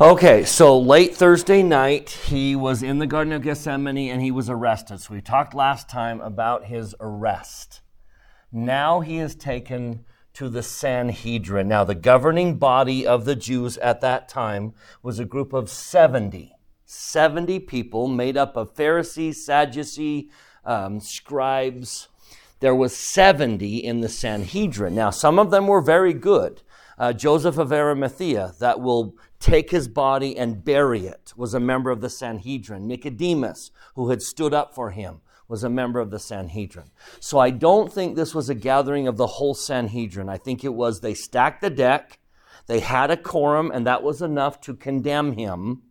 Okay, so late Thursday night, he was in the Garden of Gethsemane and he was arrested. So we talked last time about his arrest. Now he is taken to the Sanhedrin. Now, the governing body of the Jews at that time was a group of 70. 70 people made up of Pharisees, Sadducees, um, scribes. There was 70 in the Sanhedrin. Now, some of them were very good. Uh, Joseph of Arimathea, that will take his body and bury it, was a member of the Sanhedrin. Nicodemus, who had stood up for him, was a member of the Sanhedrin. So I don't think this was a gathering of the whole Sanhedrin. I think it was they stacked the deck, they had a quorum, and that was enough to condemn him,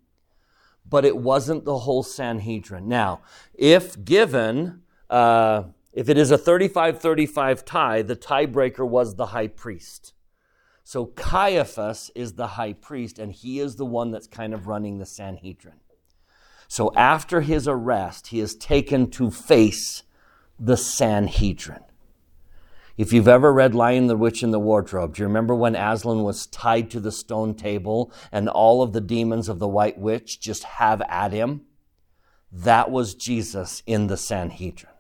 but it wasn't the whole Sanhedrin. Now, if given, uh, if it is a 35 35 tie, the tiebreaker was the high priest. So Caiaphas is the high priest, and he is the one that's kind of running the Sanhedrin. So after his arrest, he is taken to face the Sanhedrin. If you've ever read Lion, the Witch, and the Wardrobe, do you remember when Aslan was tied to the stone table and all of the demons of the White Witch just have at him? That was Jesus in the Sanhedrin.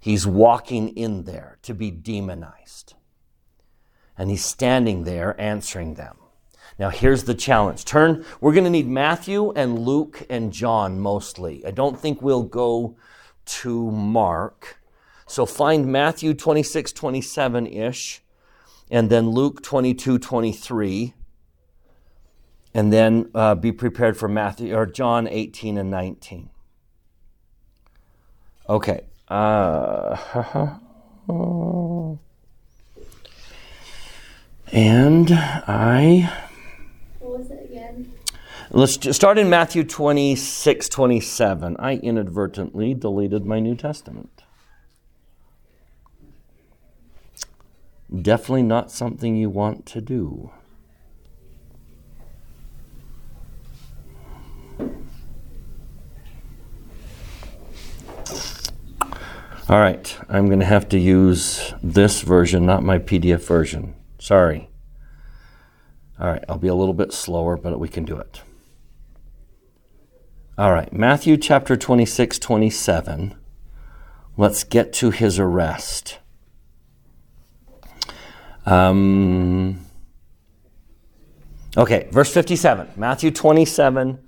He's walking in there to be demonized and he's standing there answering them. Now, here's the challenge. Turn, we're going to need Matthew and Luke and John mostly. I don't think we'll go to Mark. So find Matthew 26, 27 ish, and then Luke 22, 23, and then uh, be prepared for Matthew or John 18 and 19. Okay. Uh, And I. What was it again? Let's start in Matthew 26, 27. I inadvertently deleted my New Testament. Definitely not something you want to do. All right, I'm going to have to use this version, not my PDF version. Sorry. All right, I'll be a little bit slower, but we can do it. All right, Matthew chapter 26, 27. Let's get to his arrest. Um, okay, verse 57. Matthew 27,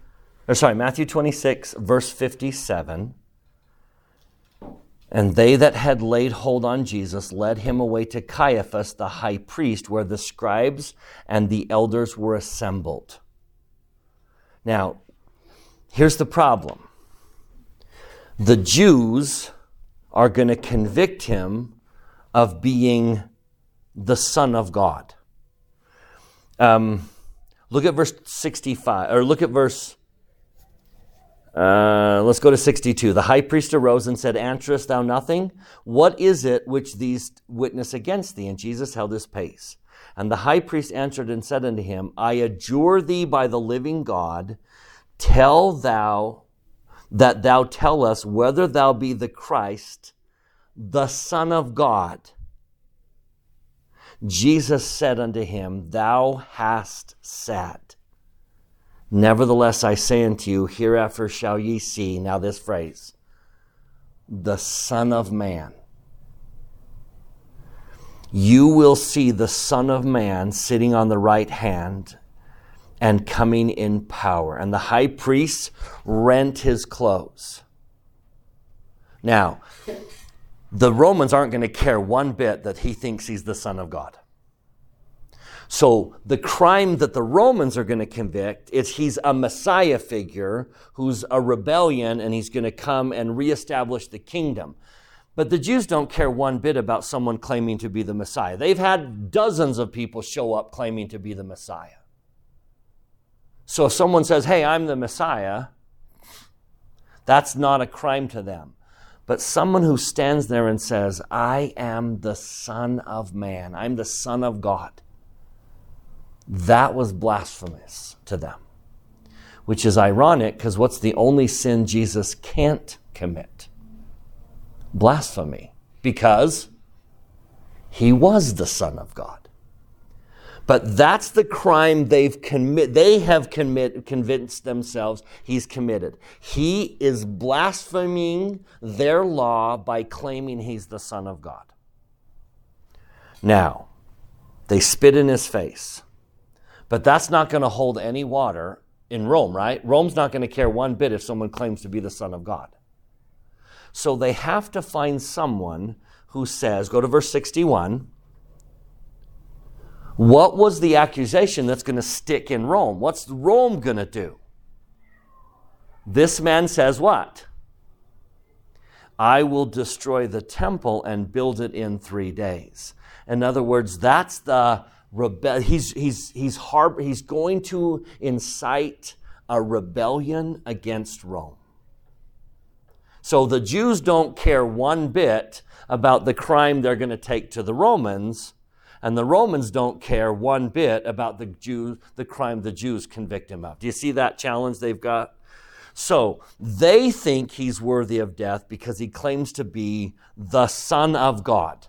or sorry, Matthew 26, verse 57. And they that had laid hold on Jesus led him away to Caiaphas the high priest, where the scribes and the elders were assembled. Now, here's the problem the Jews are going to convict him of being the Son of God. Um, look at verse 65, or look at verse uh, let's go to 62. The high priest arose and said, Answerest thou nothing? What is it which these witness against thee? And Jesus held his pace. And the high priest answered and said unto him, I adjure thee by the living God, tell thou that thou tell us whether thou be the Christ, the Son of God. Jesus said unto him, Thou hast said. Nevertheless, I say unto you, hereafter shall ye see, now this phrase, the Son of Man. You will see the Son of Man sitting on the right hand and coming in power. And the high priest rent his clothes. Now, the Romans aren't going to care one bit that he thinks he's the Son of God. So the crime that the Romans are going to convict is he's a Messiah figure who's a rebellion and he's going to come and reestablish the kingdom. But the Jews don't care one bit about someone claiming to be the Messiah. They've had dozens of people show up claiming to be the Messiah. So if someone says, hey, I'm the Messiah, that's not a crime to them. But someone who stands there and says, I am the Son of Man, I'm the Son of God, that was blasphemous to them. Which is ironic because what's the only sin Jesus can't commit? Blasphemy. Because he was the Son of God. But that's the crime they've commit they have commit convinced themselves he's committed. He is blaspheming their law by claiming he's the son of God. Now, they spit in his face. But that's not going to hold any water in Rome, right? Rome's not going to care one bit if someone claims to be the son of God. So they have to find someone who says, go to verse 61 what was the accusation that's going to stick in Rome? What's Rome going to do? This man says what? I will destroy the temple and build it in three days. In other words, that's the rebel. He's, he's, he's, harb- he's going to incite a rebellion against Rome. So the Jews don't care one bit about the crime they're going to take to the Romans and the Romans don't care one bit about the Jews, the crime the Jews convict him of. Do you see that challenge they've got? So they think he's worthy of death because he claims to be the Son of God.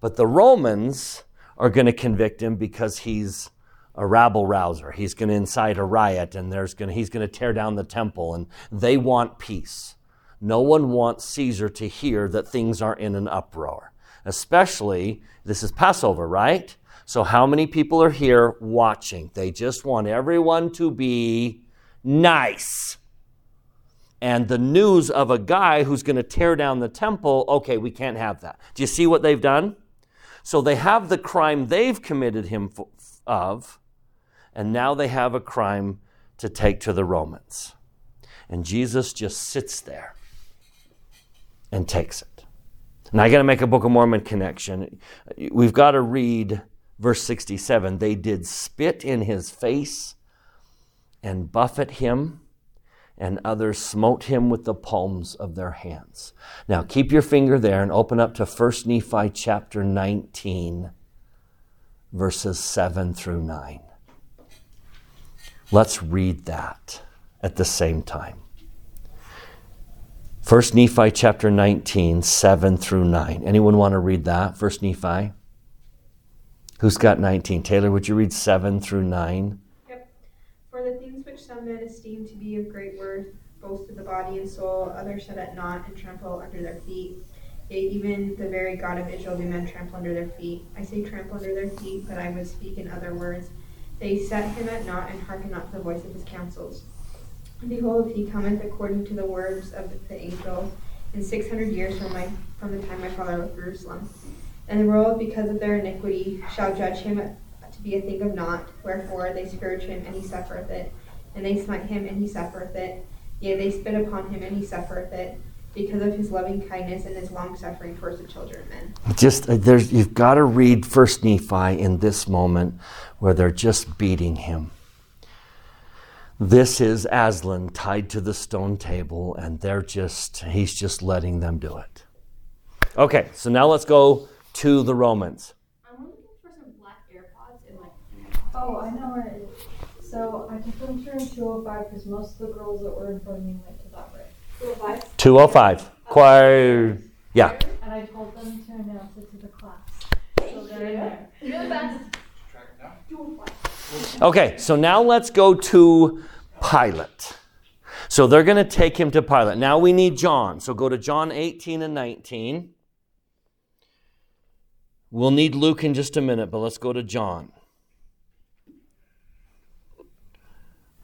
But the Romans are going to convict him because he's a rabble rouser. He's going to incite a riot and there's going to, he's going to tear down the temple and they want peace. No one wants Caesar to hear that things are in an uproar especially this is Passover, right? So, how many people are here watching? They just want everyone to be nice. And the news of a guy who's going to tear down the temple, okay, we can't have that. Do you see what they've done? So, they have the crime they've committed him of, and now they have a crime to take to the Romans. And Jesus just sits there and takes it. Now I got to make a Book of Mormon connection. We've got to read verse 67. They did spit in his face and buffet him, and others smote him with the palms of their hands. Now keep your finger there and open up to 1 Nephi chapter 19, verses 7 through 9. Let's read that at the same time. First Nephi chapter 19, 7 through 9. Anyone want to read that? First Nephi? Who's got 19? Taylor, would you read 7 through 9? Yep. For the things which some men esteem to be of great worth, both to the body and soul, others set at naught and trample under their feet. Yea, even the very God of Israel do men trample under their feet. I say trample under their feet, but I would speak in other words. They set him at naught and hearken not to the voice of his counsels. Behold, he cometh according to the words of the angel in six hundred years from my from the time my father left Jerusalem. And the world, because of their iniquity, shall judge him to be a thing of naught. Wherefore they scourge him, and he suffereth it. And they smite him, and he suffereth it. Yea, they spit upon him, and he suffereth it, because of his loving kindness and his long suffering towards the children of men. Just uh, there's you've got to read First Nephi in this moment where they're just beating him. This is Aslan tied to the stone table, and they're just, he's just letting them do it. Okay, so now let's go to the Romans. I'm looking for some black AirPods in like. Oh, I know where it is. So I took them to room 205 because most of the girls that were in front of me went to that room. 205? 205. Choir. Yeah. And I told them to announce it to the class. So they're in there. You're the best. Okay, so now let's go to Pilate. So they're going to take him to Pilate. Now we need John. So go to John 18 and 19. We'll need Luke in just a minute, but let's go to John.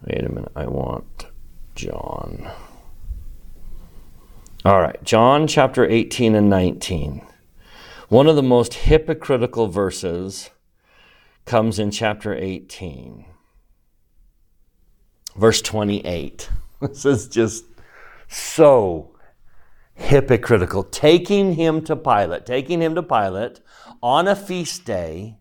Wait a minute. I want John. All right, John chapter 18 and 19. One of the most hypocritical verses comes in chapter 18 verse 28. This is just so hypocritical. Taking him to Pilate, taking him to Pilate on a feast day.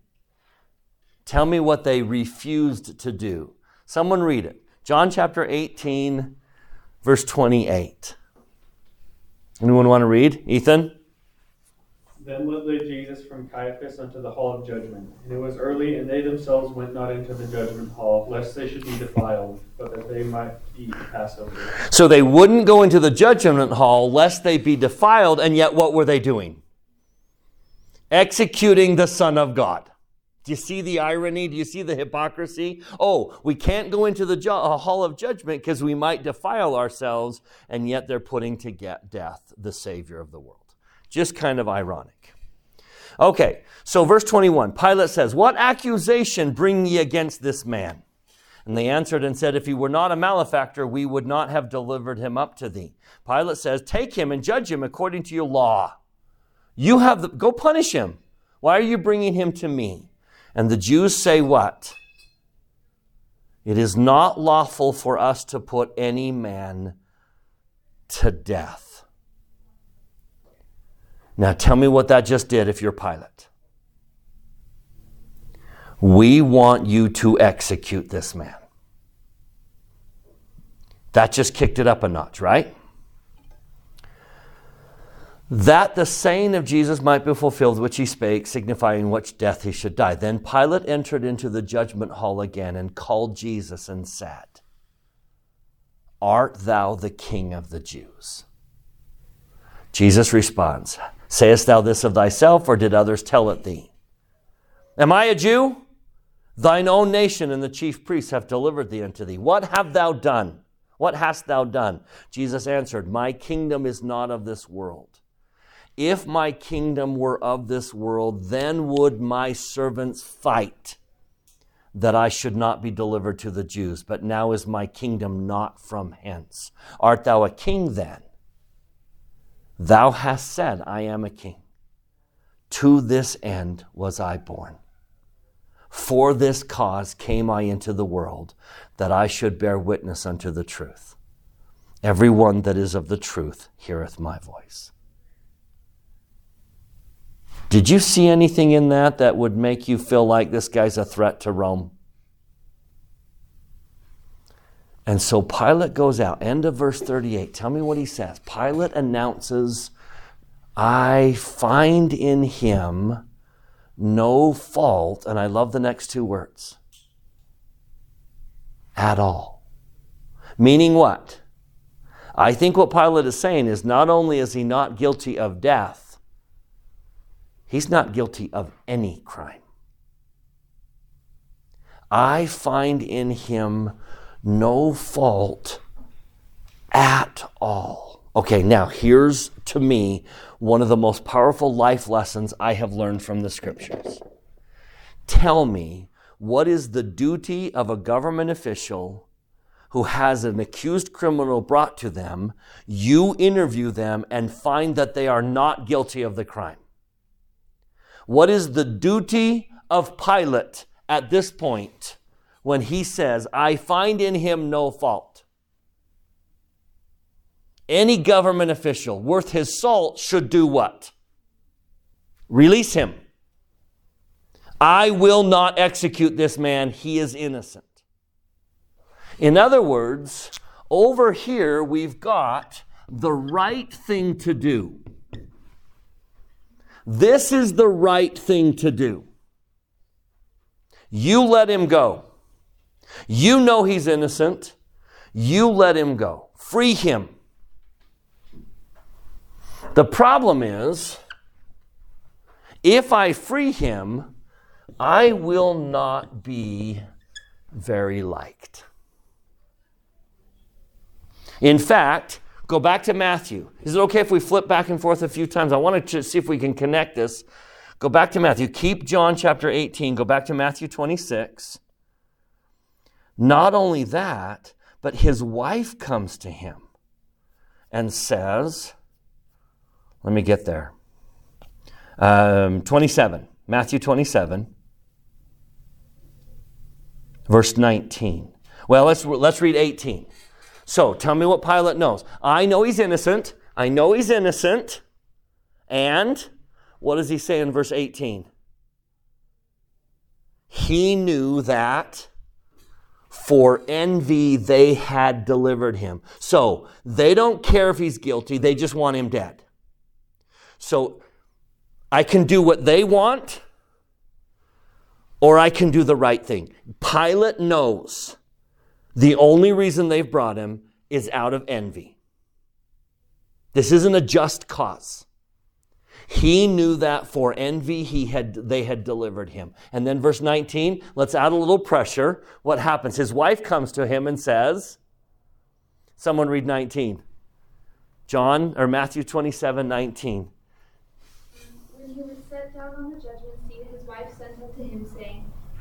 Tell me what they refused to do. Someone read it. John chapter 18, verse 28. Anyone want to read? Ethan? Then led Jesus from Caiaphas unto the hall of judgment. And it was early, and they themselves went not into the judgment hall, lest they should be defiled, but that they might eat Passover. So they wouldn't go into the judgment hall lest they be defiled, and yet what were they doing? Executing the Son of God. Do you see the irony? Do you see the hypocrisy? Oh, we can't go into the ju- uh, hall of judgment because we might defile ourselves, and yet they're putting to death the Savior of the world. Just kind of ironic. Okay, so verse 21 Pilate says, What accusation bring ye against this man? And they answered and said, If he were not a malefactor, we would not have delivered him up to thee. Pilate says, Take him and judge him according to your law. You have the, go punish him. Why are you bringing him to me? And the Jews say what? It is not lawful for us to put any man to death. Now tell me what that just did if you're Pilate. We want you to execute this man. That just kicked it up a notch, right? That the saying of Jesus might be fulfilled, which he spake, signifying which death he should die. Then Pilate entered into the judgment hall again and called Jesus and said, Art thou the king of the Jews? Jesus responds, Sayest thou this of thyself, or did others tell it thee? Am I a Jew? Thine own nation and the chief priests have delivered thee unto thee. What have thou done? What hast thou done? Jesus answered, My kingdom is not of this world. If my kingdom were of this world, then would my servants fight that I should not be delivered to the Jews. But now is my kingdom not from hence. Art thou a king then? Thou hast said, I am a king. To this end was I born. For this cause came I into the world, that I should bear witness unto the truth. Every one that is of the truth heareth my voice. Did you see anything in that that would make you feel like this guy's a threat to Rome? And so Pilate goes out, end of verse 38. Tell me what he says. Pilate announces, I find in him no fault, and I love the next two words at all. Meaning what? I think what Pilate is saying is not only is he not guilty of death, he's not guilty of any crime. I find in him no fault at all. Okay, now here's to me one of the most powerful life lessons I have learned from the scriptures. Tell me what is the duty of a government official who has an accused criminal brought to them? You interview them and find that they are not guilty of the crime. What is the duty of Pilate at this point when he says, I find in him no fault? Any government official worth his salt should do what? Release him. I will not execute this man. He is innocent. In other words, over here we've got the right thing to do. This is the right thing to do. You let him go. You know he's innocent. You let him go. Free him. The problem is, if I free him, I will not be very liked. In fact, go back to Matthew. Is it okay if we flip back and forth a few times? I want to see if we can connect this. Go back to Matthew. Keep John chapter 18. Go back to Matthew 26. Not only that, but his wife comes to him and says, let me get there. Um, 27, Matthew 27, verse 19. Well, let's, let's read 18. So tell me what Pilate knows. I know he's innocent. I know he's innocent. And what does he say in verse 18? He knew that for envy they had delivered him. So they don't care if he's guilty, they just want him dead. So I can do what they want, or I can do the right thing. Pilate knows the only reason they've brought him is out of envy. This isn't a just cause. He knew that for envy he had they had delivered him. And then verse 19, let's add a little pressure. What happens? His wife comes to him and says, Someone read 19. John or Matthew 27, 19. When he was set down on the judgment seat, his wife sent unto him,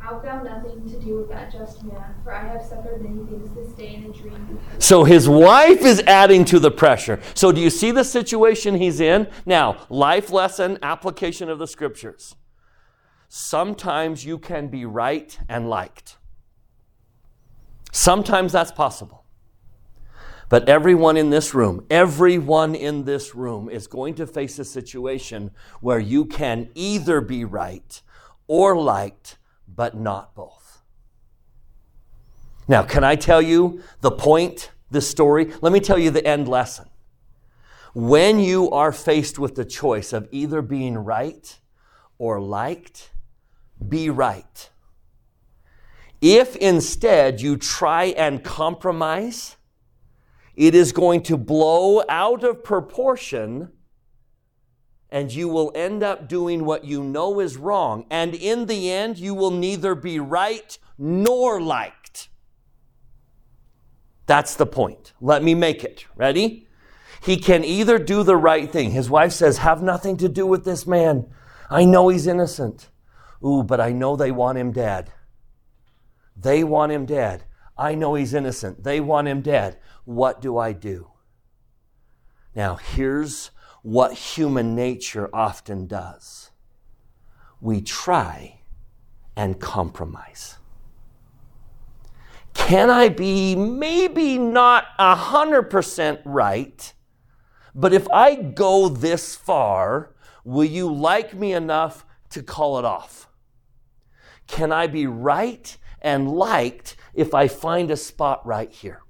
Have thou nothing to do with that just man? For I have suffered many things this day in a dream. So his wife is adding to the pressure. So do you see the situation he's in? Now, life lesson, application of the scriptures. Sometimes you can be right and liked. Sometimes that's possible. But everyone in this room, everyone in this room is going to face a situation where you can either be right or liked, but not both. Now, can I tell you the point, the story? Let me tell you the end lesson. When you are faced with the choice of either being right or liked, be right. If instead you try and compromise, it is going to blow out of proportion and you will end up doing what you know is wrong. And in the end, you will neither be right nor liked. That's the point. Let me make it. Ready? He can either do the right thing. His wife says, Have nothing to do with this man. I know he's innocent. Ooh, but I know they want him dead. They want him dead. I know he's innocent. They want him dead. What do I do? Now, here's what human nature often does we try and compromise. Can I be maybe not 100% right, but if I go this far, will you like me enough to call it off? Can I be right and liked if I find a spot right here?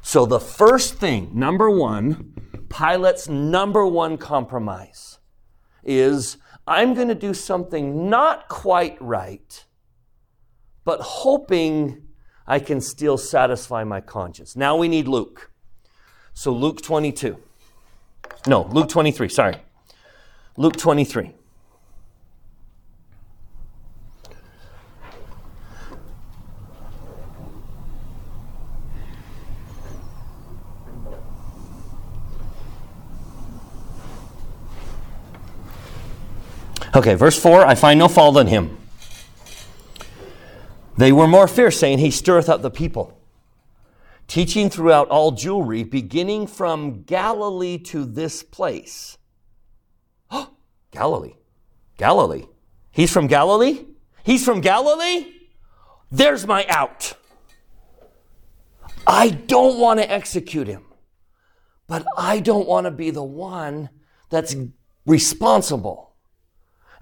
So, the first thing, number one, Pilate's number one compromise is I'm going to do something not quite right, but hoping I can still satisfy my conscience. Now we need Luke. So, Luke 22. No, Luke 23, sorry. Luke 23. Okay, verse 4 I find no fault in him. They were more fierce, saying, He stirreth up the people, teaching throughout all Jewry, beginning from Galilee to this place. Oh, Galilee. Galilee. He's from Galilee? He's from Galilee? There's my out. I don't want to execute him, but I don't want to be the one that's responsible.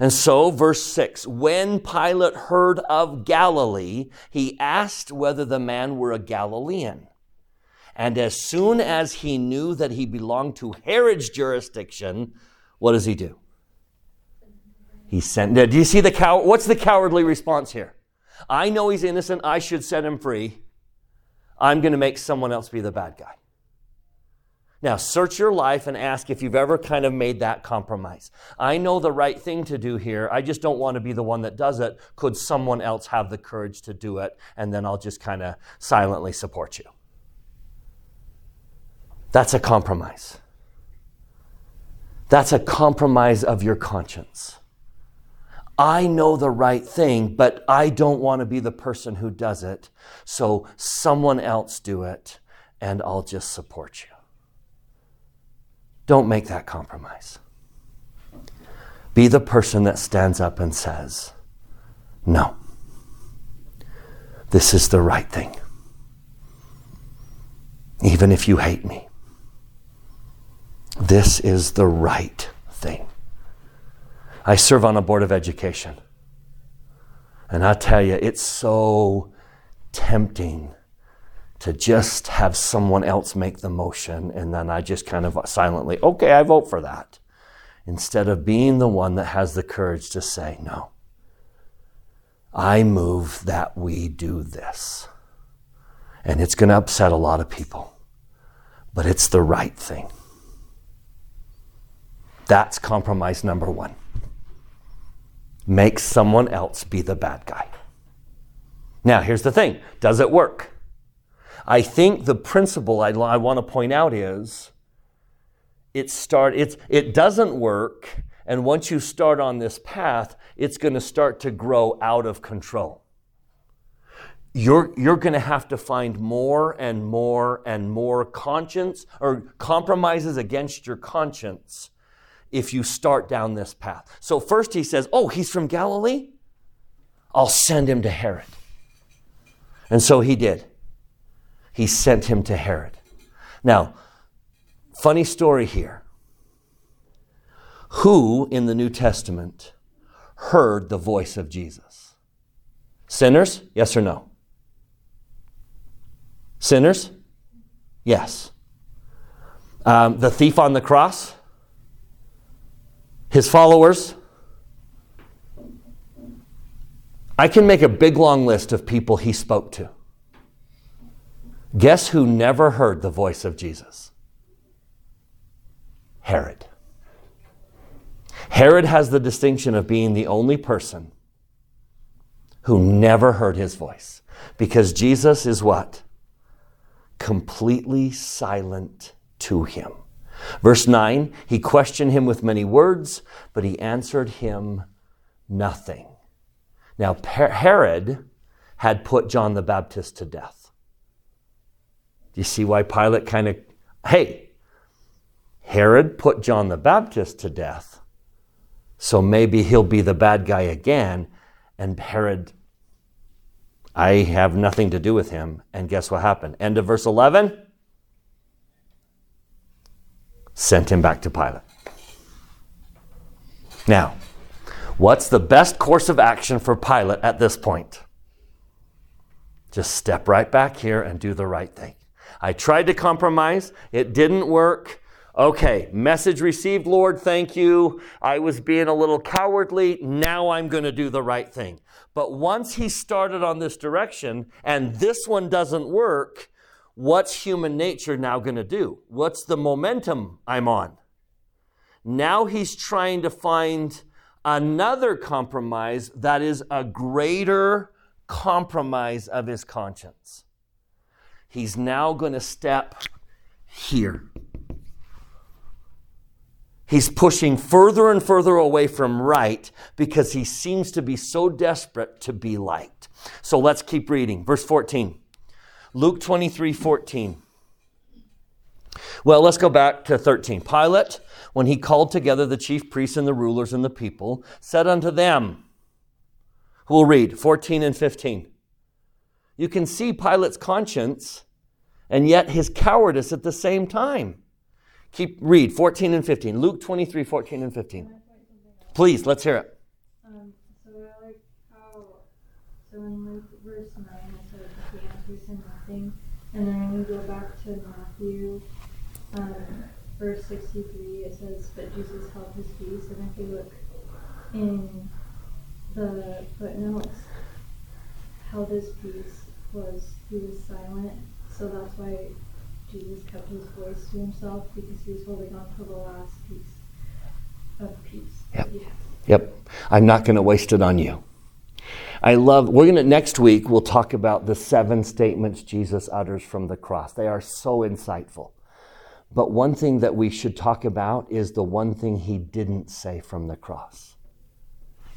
And so, verse 6 when Pilate heard of Galilee, he asked whether the man were a Galilean. And as soon as he knew that he belonged to Herod's jurisdiction, what does he do? He sent. Do you see the cow? What's the cowardly response here? I know he's innocent. I should set him free. I'm going to make someone else be the bad guy. Now, search your life and ask if you've ever kind of made that compromise. I know the right thing to do here. I just don't want to be the one that does it. Could someone else have the courage to do it? And then I'll just kind of silently support you. That's a compromise. That's a compromise of your conscience. I know the right thing, but I don't want to be the person who does it. So someone else do it, and I'll just support you. Don't make that compromise. Be the person that stands up and says, No, this is the right thing. Even if you hate me, this is the right thing. I serve on a board of education. And I tell you, it's so tempting to just have someone else make the motion and then I just kind of silently, okay, I vote for that. Instead of being the one that has the courage to say, no, I move that we do this. And it's going to upset a lot of people, but it's the right thing. That's compromise number one. Make someone else be the bad guy. Now, here's the thing does it work? I think the principle I'd, I want to point out is it start it's, it doesn't work and once you start on this path it's going to start to grow out of control you're, you're going to have to find more and more and more conscience or compromises against your conscience if you start down this path. So, first he says, Oh, he's from Galilee? I'll send him to Herod. And so he did. He sent him to Herod. Now, funny story here. Who in the New Testament heard the voice of Jesus? Sinners? Yes or no? Sinners? Yes. Um, the thief on the cross? His followers? I can make a big long list of people he spoke to. Guess who never heard the voice of Jesus? Herod. Herod has the distinction of being the only person who never heard his voice. Because Jesus is what? completely silent to him. Verse 9, he questioned him with many words, but he answered him nothing. Now, Herod had put John the Baptist to death. Do you see why Pilate kind of, hey, Herod put John the Baptist to death, so maybe he'll be the bad guy again. And Herod I have nothing to do with him. And guess what happened? End of verse 11. Sent him back to Pilate. Now, what's the best course of action for Pilate at this point? Just step right back here and do the right thing. I tried to compromise, it didn't work. Okay, message received, Lord, thank you. I was being a little cowardly. Now I'm going to do the right thing. But once he started on this direction and this one doesn't work, what's human nature now going to do? What's the momentum I'm on? Now he's trying to find another compromise that is a greater compromise of his conscience. He's now going to step here. He's pushing further and further away from right because he seems to be so desperate to be liked. So let's keep reading. Verse 14. Luke 23 14. Well, let's go back to 13. Pilate, when he called together the chief priests and the rulers and the people, said unto them, who will read 14 and 15. You can see Pilate's conscience and yet his cowardice at the same time. Keep read 14 and 15. Luke 23, 14 and 15. Please, let's hear it. Um, so I like how, so in Luke verse 9, it says that he answers him nothing. And then when you go back to Matthew, um, verse 63, it says, But Jesus held his peace. And if you look in the footnotes, held his peace was he was silent. So that's why Jesus kept his voice to himself because he was holding on to the last piece of peace. Yep. Yep. I'm not going to waste it on you. I love, we're going to, next week, we'll talk about the seven statements Jesus utters from the cross. They are so insightful. But one thing that we should talk about is the one thing he didn't say from the cross.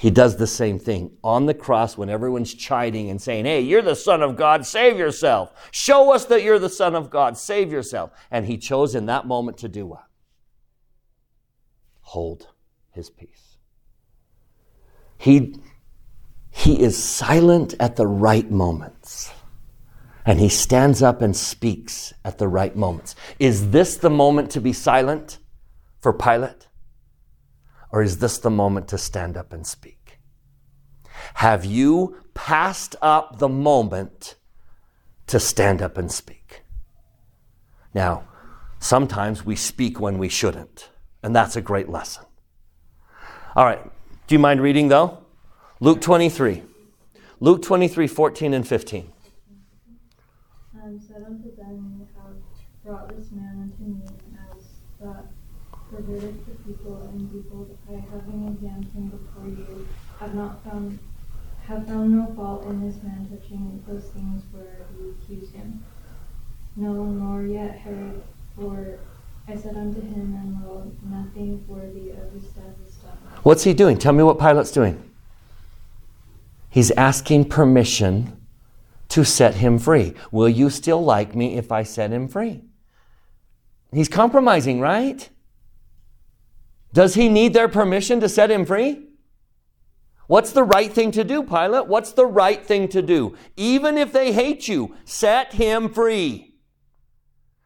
He does the same thing on the cross when everyone's chiding and saying, Hey, you're the Son of God, save yourself. Show us that you're the Son of God, save yourself. And he chose in that moment to do what? Hold his peace. He, he is silent at the right moments. And he stands up and speaks at the right moments. Is this the moment to be silent for Pilate? Or is this the moment to stand up and speak? Have you passed up the moment to stand up and speak? Now, sometimes we speak when we shouldn't, and that's a great lesson. All right, do you mind reading though? Luke 23. Luke 23, 14 and 15. Um, said unto them, You have brought this man unto me as that verdict the people, and behold, I, having examined him before you, have not found have found no fault in this man touching those things where you accuse him. No, nor yet Herod, for I said unto him, and lo, nothing worthy of his death is done. What's he doing? Tell me what Pilate's doing. He's asking permission to set him free. Will you still like me if I set him free? He's compromising, right? Does he need their permission to set him free? What's the right thing to do, Pilate? What's the right thing to do? Even if they hate you, set him free.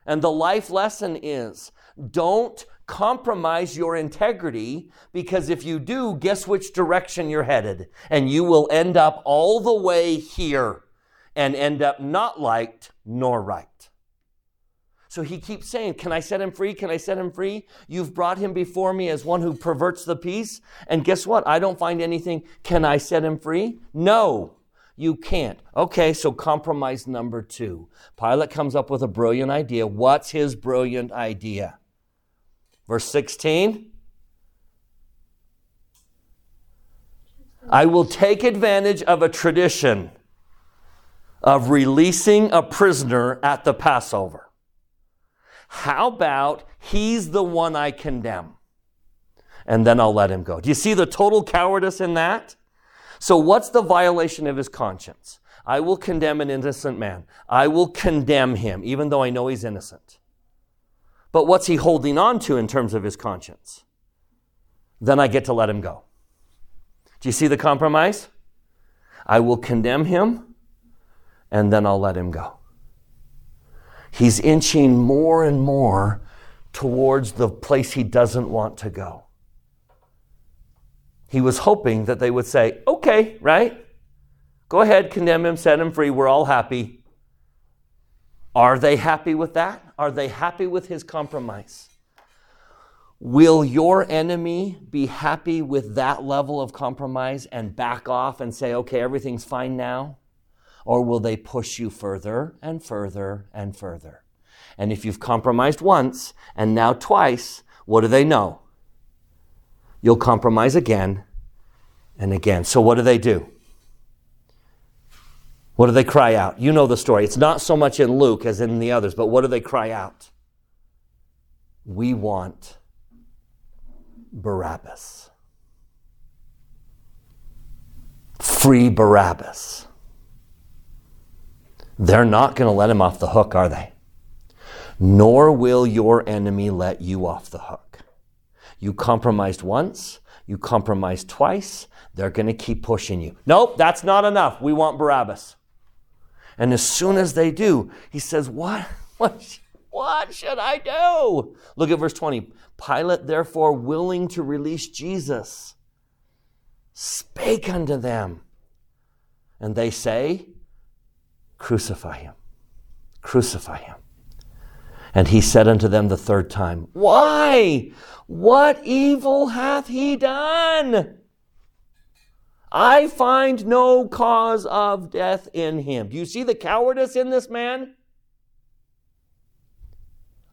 And the life lesson is don't compromise your integrity because if you do, guess which direction you're headed? And you will end up all the way here and end up not liked nor right. So he keeps saying, Can I set him free? Can I set him free? You've brought him before me as one who perverts the peace. And guess what? I don't find anything. Can I set him free? No, you can't. Okay, so compromise number two. Pilate comes up with a brilliant idea. What's his brilliant idea? Verse 16. I will take advantage of a tradition of releasing a prisoner at the Passover. How about he's the one I condemn? And then I'll let him go. Do you see the total cowardice in that? So, what's the violation of his conscience? I will condemn an innocent man. I will condemn him, even though I know he's innocent. But what's he holding on to in terms of his conscience? Then I get to let him go. Do you see the compromise? I will condemn him, and then I'll let him go he's inching more and more towards the place he doesn't want to go. He was hoping that they would say, okay, right? Go ahead, condemn him, set him free, we're all happy. Are they happy with that? Are they happy with his compromise? Will your enemy be happy with that level of compromise and back off and say, okay, everything's fine now? Or will they push you further and further and further? And if you've compromised once and now twice, what do they know? You'll compromise again and again. So what do they do? What do they cry out? You know the story. It's not so much in Luke as in the others, but what do they cry out? We want Barabbas. Free Barabbas. They're not going to let him off the hook, are they? Nor will your enemy let you off the hook. You compromised once, you compromised twice, they're going to keep pushing you. Nope, that's not enough. We want Barabbas. And as soon as they do, he says, What? What? What should I do? Look at verse 20. Pilate, therefore, willing to release Jesus, spake unto them. And they say, Crucify him. Crucify him. And he said unto them the third time, Why? What evil hath he done? I find no cause of death in him. Do you see the cowardice in this man?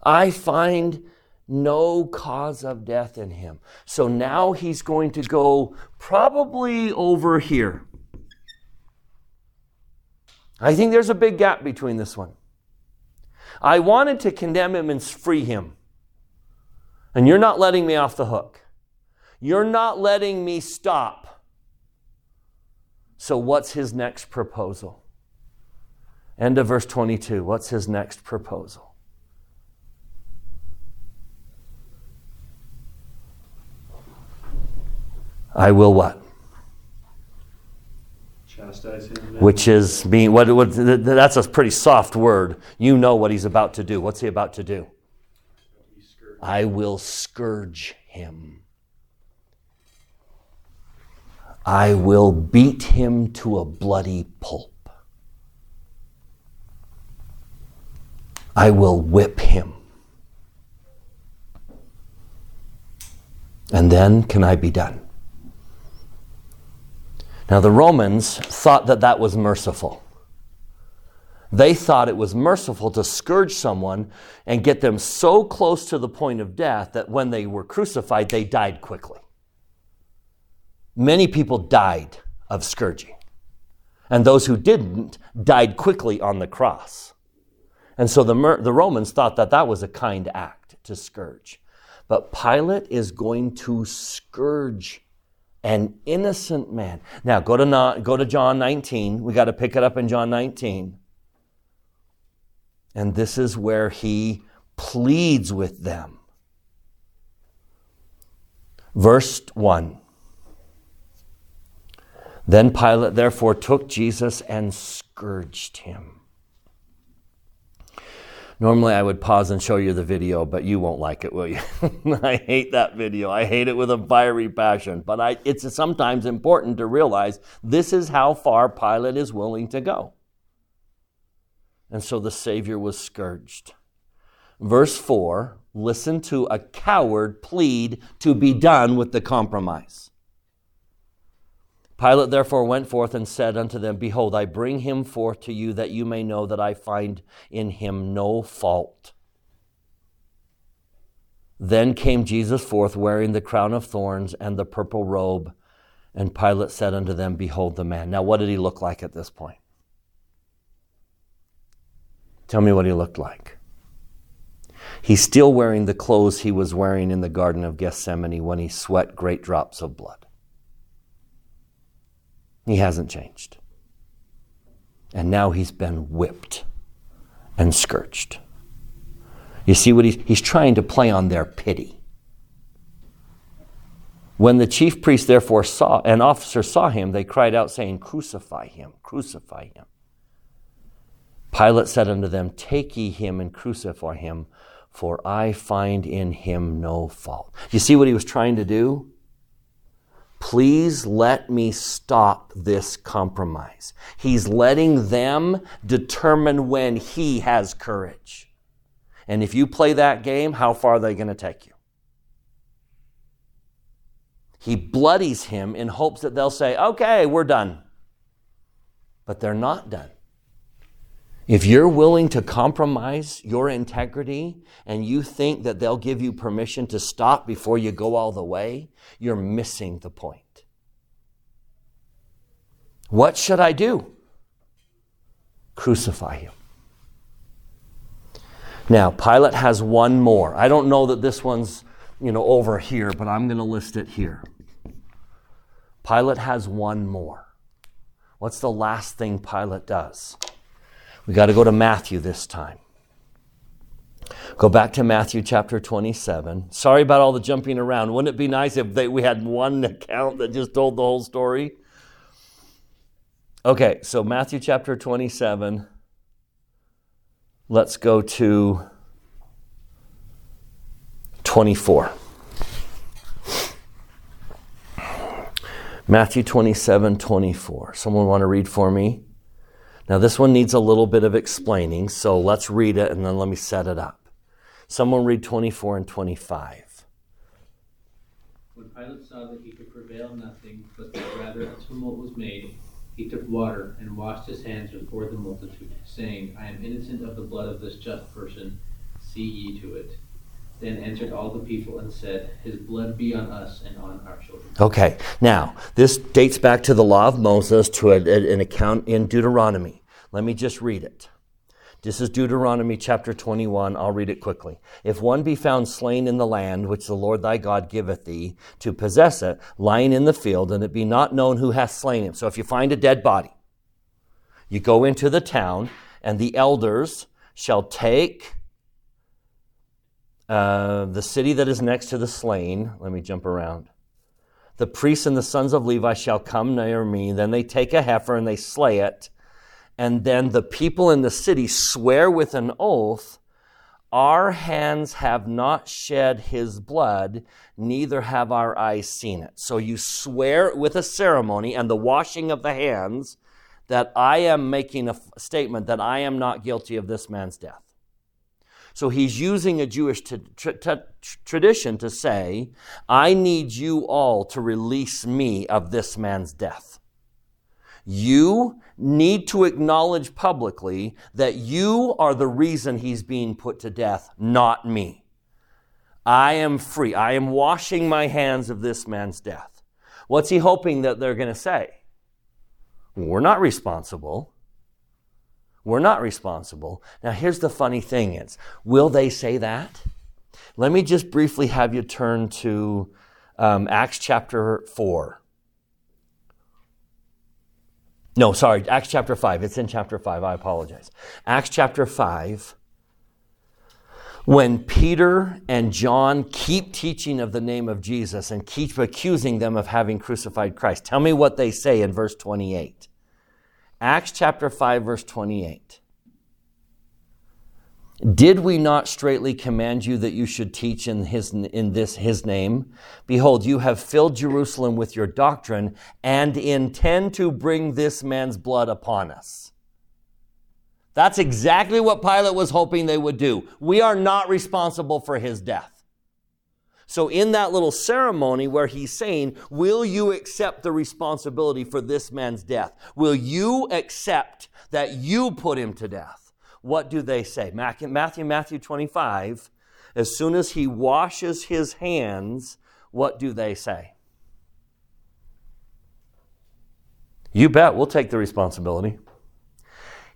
I find no cause of death in him. So now he's going to go probably over here. I think there's a big gap between this one. I wanted to condemn him and free him. And you're not letting me off the hook. You're not letting me stop. So, what's his next proposal? End of verse 22. What's his next proposal? I will what? Which is being what, what that's a pretty soft word. You know what he's about to do. What's he about to do? I will scourge him. I will beat him to a bloody pulp. I will whip him. And then can I be done? Now, the Romans thought that that was merciful. They thought it was merciful to scourge someone and get them so close to the point of death that when they were crucified, they died quickly. Many people died of scourging, and those who didn't died quickly on the cross. And so the, the Romans thought that that was a kind act to scourge. But Pilate is going to scourge an innocent man. Now go to, go to John 19. We got to pick it up in John 19. And this is where he pleads with them. Verse 1. Then Pilate therefore took Jesus and scourged him. Normally, I would pause and show you the video, but you won't like it, will you? I hate that video. I hate it with a fiery passion. But I, it's sometimes important to realize this is how far Pilate is willing to go. And so the Savior was scourged. Verse 4 listen to a coward plead to be done with the compromise. Pilate therefore went forth and said unto them, Behold, I bring him forth to you that you may know that I find in him no fault. Then came Jesus forth wearing the crown of thorns and the purple robe. And Pilate said unto them, Behold the man. Now, what did he look like at this point? Tell me what he looked like. He's still wearing the clothes he was wearing in the Garden of Gethsemane when he sweat great drops of blood. He hasn't changed. And now he's been whipped and scourged. You see what he's, he's trying to play on their pity. When the chief priest therefore saw, an officer saw him, they cried out, saying, Crucify him, crucify him. Pilate said unto them, Take ye him and crucify him, for I find in him no fault. You see what he was trying to do? Please let me stop this compromise. He's letting them determine when he has courage. And if you play that game, how far are they going to take you? He bloodies him in hopes that they'll say, okay, we're done. But they're not done. If you're willing to compromise your integrity and you think that they'll give you permission to stop before you go all the way, you're missing the point. What should I do? Crucify him. Now, Pilate has one more. I don't know that this one's, you know, over here, but I'm going to list it here. Pilate has one more. What's the last thing Pilate does? We got to go to Matthew this time. Go back to Matthew chapter 27. Sorry about all the jumping around. Wouldn't it be nice if they, we had one account that just told the whole story? Okay, so Matthew chapter 27. Let's go to 24. Matthew 27, 24. Someone want to read for me? Now, this one needs a little bit of explaining, so let's read it and then let me set it up. Someone read 24 and 25. When Pilate saw that he could prevail nothing, but that rather a tumult was made, he took water and washed his hands before the multitude, saying, I am innocent of the blood of this just person. See ye to it. Then answered all the people and said, His blood be on us and on our children. Okay, now, this dates back to the law of Moses, to a, a, an account in Deuteronomy. Let me just read it. This is Deuteronomy chapter 21. I'll read it quickly. If one be found slain in the land which the Lord thy God giveth thee to possess it, lying in the field, and it be not known who hath slain him. So if you find a dead body, you go into the town, and the elders shall take uh, the city that is next to the slain. Let me jump around. The priests and the sons of Levi shall come near me. Then they take a heifer and they slay it. And then the people in the city swear with an oath Our hands have not shed his blood, neither have our eyes seen it. So you swear with a ceremony and the washing of the hands that I am making a statement that I am not guilty of this man's death. So he's using a Jewish t- t- t- tradition to say, I need you all to release me of this man's death. You need to acknowledge publicly that you are the reason he's being put to death, not me. I am free. I am washing my hands of this man's death. What's he hoping that they're going to say? We're not responsible. We're not responsible. Now, here's the funny thing is, will they say that? Let me just briefly have you turn to um, Acts chapter 4. No, sorry, Acts chapter 5. It's in chapter 5. I apologize. Acts chapter 5. When Peter and John keep teaching of the name of Jesus and keep accusing them of having crucified Christ, tell me what they say in verse 28. Acts chapter 5, verse 28. Did we not straightly command you that you should teach in his, in this, his name? Behold, you have filled Jerusalem with your doctrine and intend to bring this man's blood upon us. That's exactly what Pilate was hoping they would do. We are not responsible for his death. So, in that little ceremony where he's saying, Will you accept the responsibility for this man's death? Will you accept that you put him to death? what do they say? Matthew, Matthew 25, as soon as he washes his hands, what do they say? You bet, we'll take the responsibility.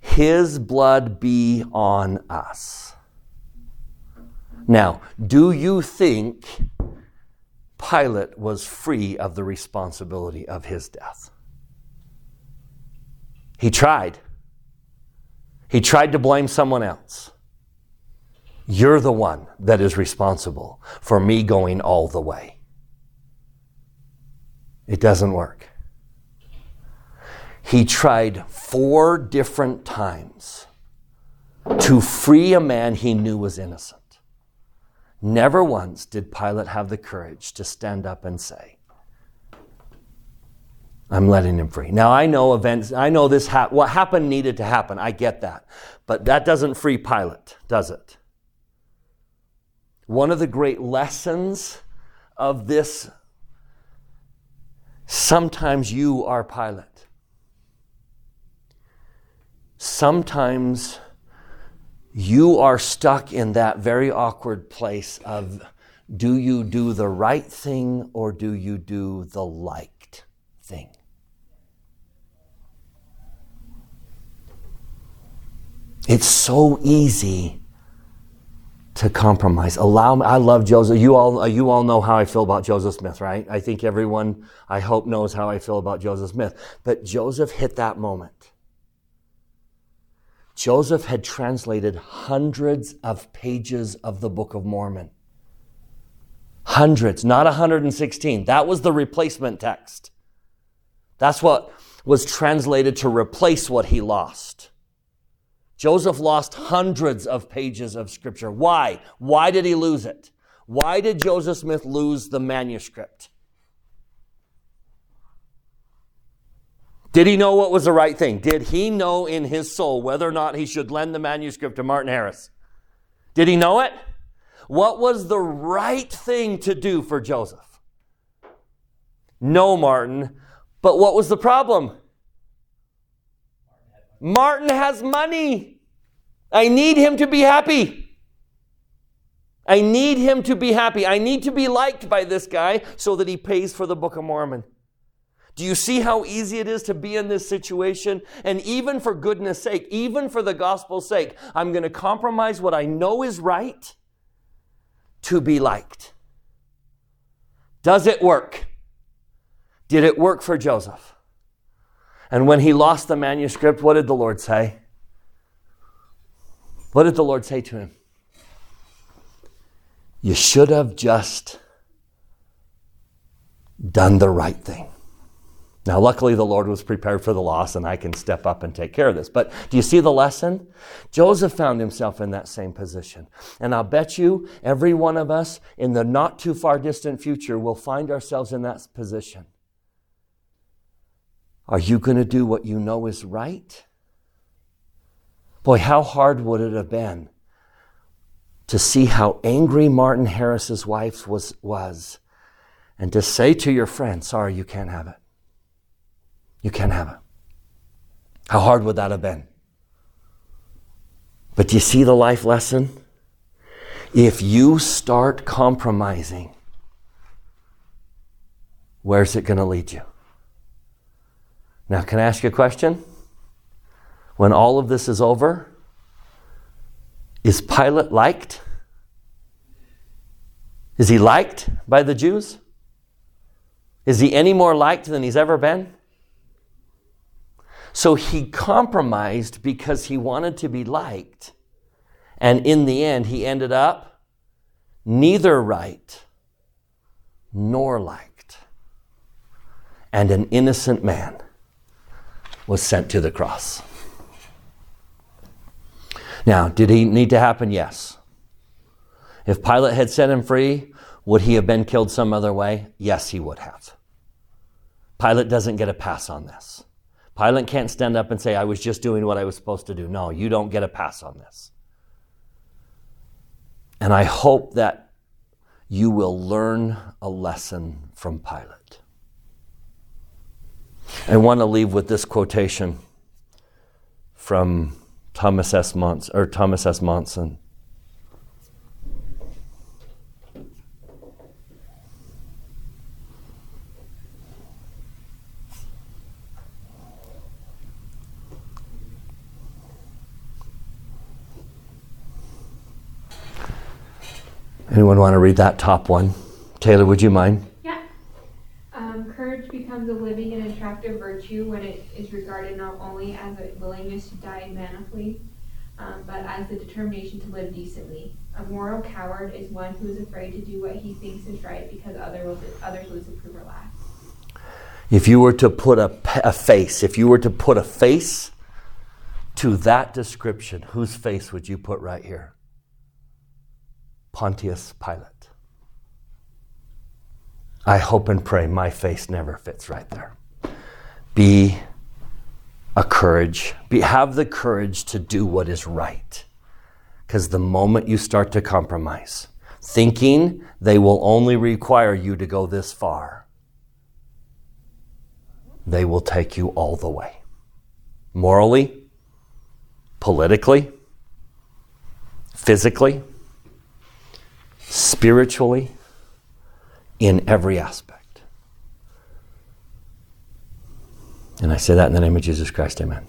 His blood be on us. Now, do you think Pilate was free of the responsibility of his death? He tried. He tried to blame someone else. You're the one that is responsible for me going all the way. It doesn't work. He tried four different times to free a man he knew was innocent. Never once did Pilate have the courage to stand up and say, I'm letting him free. Now I know events, I know this, ha- what happened needed to happen. I get that. But that doesn't free Pilate, does it? One of the great lessons of this, sometimes you are Pilate. Sometimes you are stuck in that very awkward place of do you do the right thing or do you do the liked thing? It's so easy to compromise. Allow me, I love Joseph. You all, you all know how I feel about Joseph Smith, right? I think everyone, I hope, knows how I feel about Joseph Smith. But Joseph hit that moment. Joseph had translated hundreds of pages of the Book of Mormon. Hundreds, not 116. That was the replacement text. That's what was translated to replace what he lost. Joseph lost hundreds of pages of scripture. Why? Why did he lose it? Why did Joseph Smith lose the manuscript? Did he know what was the right thing? Did he know in his soul whether or not he should lend the manuscript to Martin Harris? Did he know it? What was the right thing to do for Joseph? No, Martin. But what was the problem? Martin has money. I need him to be happy. I need him to be happy. I need to be liked by this guy so that he pays for the Book of Mormon. Do you see how easy it is to be in this situation? And even for goodness sake, even for the gospel's sake, I'm going to compromise what I know is right to be liked. Does it work? Did it work for Joseph? And when he lost the manuscript, what did the Lord say? What did the Lord say to him? You should have just done the right thing. Now, luckily, the Lord was prepared for the loss, and I can step up and take care of this. But do you see the lesson? Joseph found himself in that same position. And I'll bet you every one of us in the not too far distant future will find ourselves in that position. Are you going to do what you know is right? Boy, how hard would it have been to see how angry Martin Harris's wife was, was and to say to your friend, sorry, you can't have it. You can't have it. How hard would that have been? But do you see the life lesson? If you start compromising, where's it going to lead you? Now, can I ask you a question? When all of this is over, is Pilate liked? Is he liked by the Jews? Is he any more liked than he's ever been? So he compromised because he wanted to be liked. And in the end, he ended up neither right nor liked. And an innocent man was sent to the cross. Now, did he need to happen? Yes. If Pilate had set him free, would he have been killed some other way? Yes, he would have. Pilate doesn't get a pass on this. Pilate can't stand up and say, I was just doing what I was supposed to do. No, you don't get a pass on this. And I hope that you will learn a lesson from Pilate. I want to leave with this quotation from Thomas S. Monson, or Thomas S. Monson. Anyone want to read that top one? Taylor, would you mind? Yeah. Um, courage becomes a living and attractive virtue when it is regarded not only as a willingness to die manfully, um, but as the determination to live decently. A moral coward is one who is afraid to do what he thinks is right because other will, others will disapprove or laugh. If you were to put a, a face, if you were to put a face to that description, whose face would you put right here? Pontius Pilate. I hope and pray my face never fits right there. Be a courage, be, have the courage to do what is right. Because the moment you start to compromise, thinking they will only require you to go this far, they will take you all the way. Morally, politically, physically, spiritually, in every aspect. And I say that in the name of Jesus Christ, amen.